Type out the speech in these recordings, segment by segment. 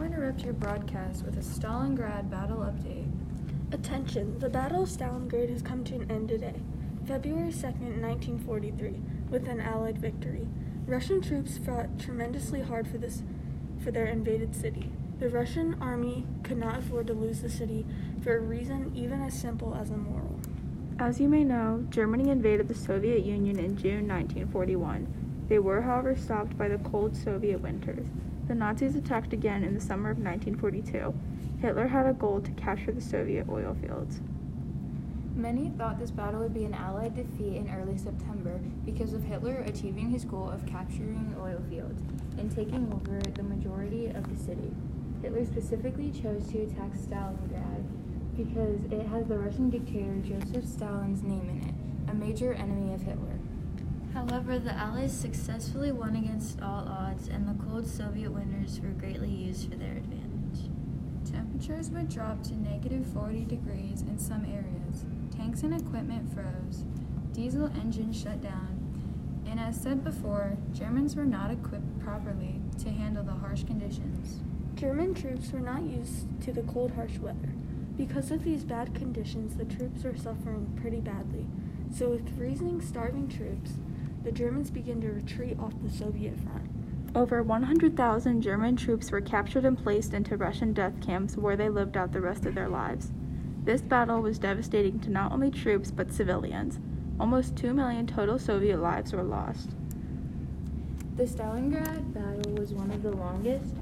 interrupt your broadcast with a Stalingrad battle update. Attention, the Battle of Stalingrad has come to an end today, February 2nd, 1943, with an Allied victory. Russian troops fought tremendously hard for this for their invaded city. The Russian army could not afford to lose the city for a reason even as simple as immoral. As you may know, Germany invaded the Soviet Union in June 1941. They were, however, stopped by the cold Soviet winters. The Nazis attacked again in the summer of 1942. Hitler had a goal to capture the Soviet oil fields. Many thought this battle would be an Allied defeat in early September because of Hitler achieving his goal of capturing oil fields and taking over the majority of the city. Hitler specifically chose to attack Stalingrad because it has the Russian dictator Joseph Stalin's name in it, a major enemy of Hitler. However, the Allies successfully won against all odds, and the cold Soviet winters were greatly used for their advantage. Temperatures would drop to negative 40 degrees in some areas. Tanks and equipment froze. Diesel engines shut down. And as said before, Germans were not equipped properly to handle the harsh conditions. German troops were not used to the cold, harsh weather. Because of these bad conditions, the troops were suffering pretty badly. So, with freezing, starving troops, the Germans began to retreat off the Soviet front. Over 100,000 German troops were captured and placed into Russian death camps where they lived out the rest of their lives. This battle was devastating to not only troops but civilians. Almost 2 million total Soviet lives were lost. The Stalingrad battle was one of the longest,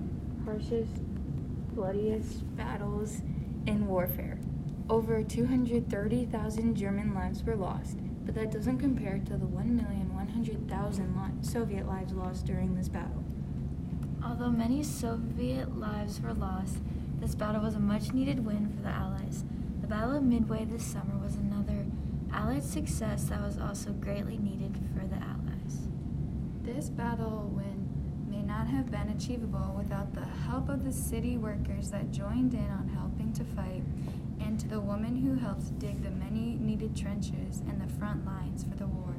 harshest, bloodiest battles in warfare. Over 230,000 German lives were lost, but that doesn't compare to the 1,100,000 Soviet lives lost during this battle. Although many Soviet lives were lost, this battle was a much needed win for the Allies. The Battle of Midway this summer was another Allied success that was also greatly needed for the Allies. This battle win may not have been achievable without the help of the city workers that joined in on helping to fight and to the woman who helped dig the many needed trenches in the front lines for the war.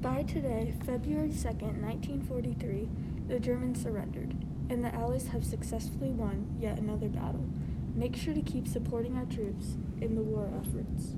By today, February 2nd, 1943, the Germans surrendered, and the Allies have successfully won yet another battle. Make sure to keep supporting our troops in the war efforts.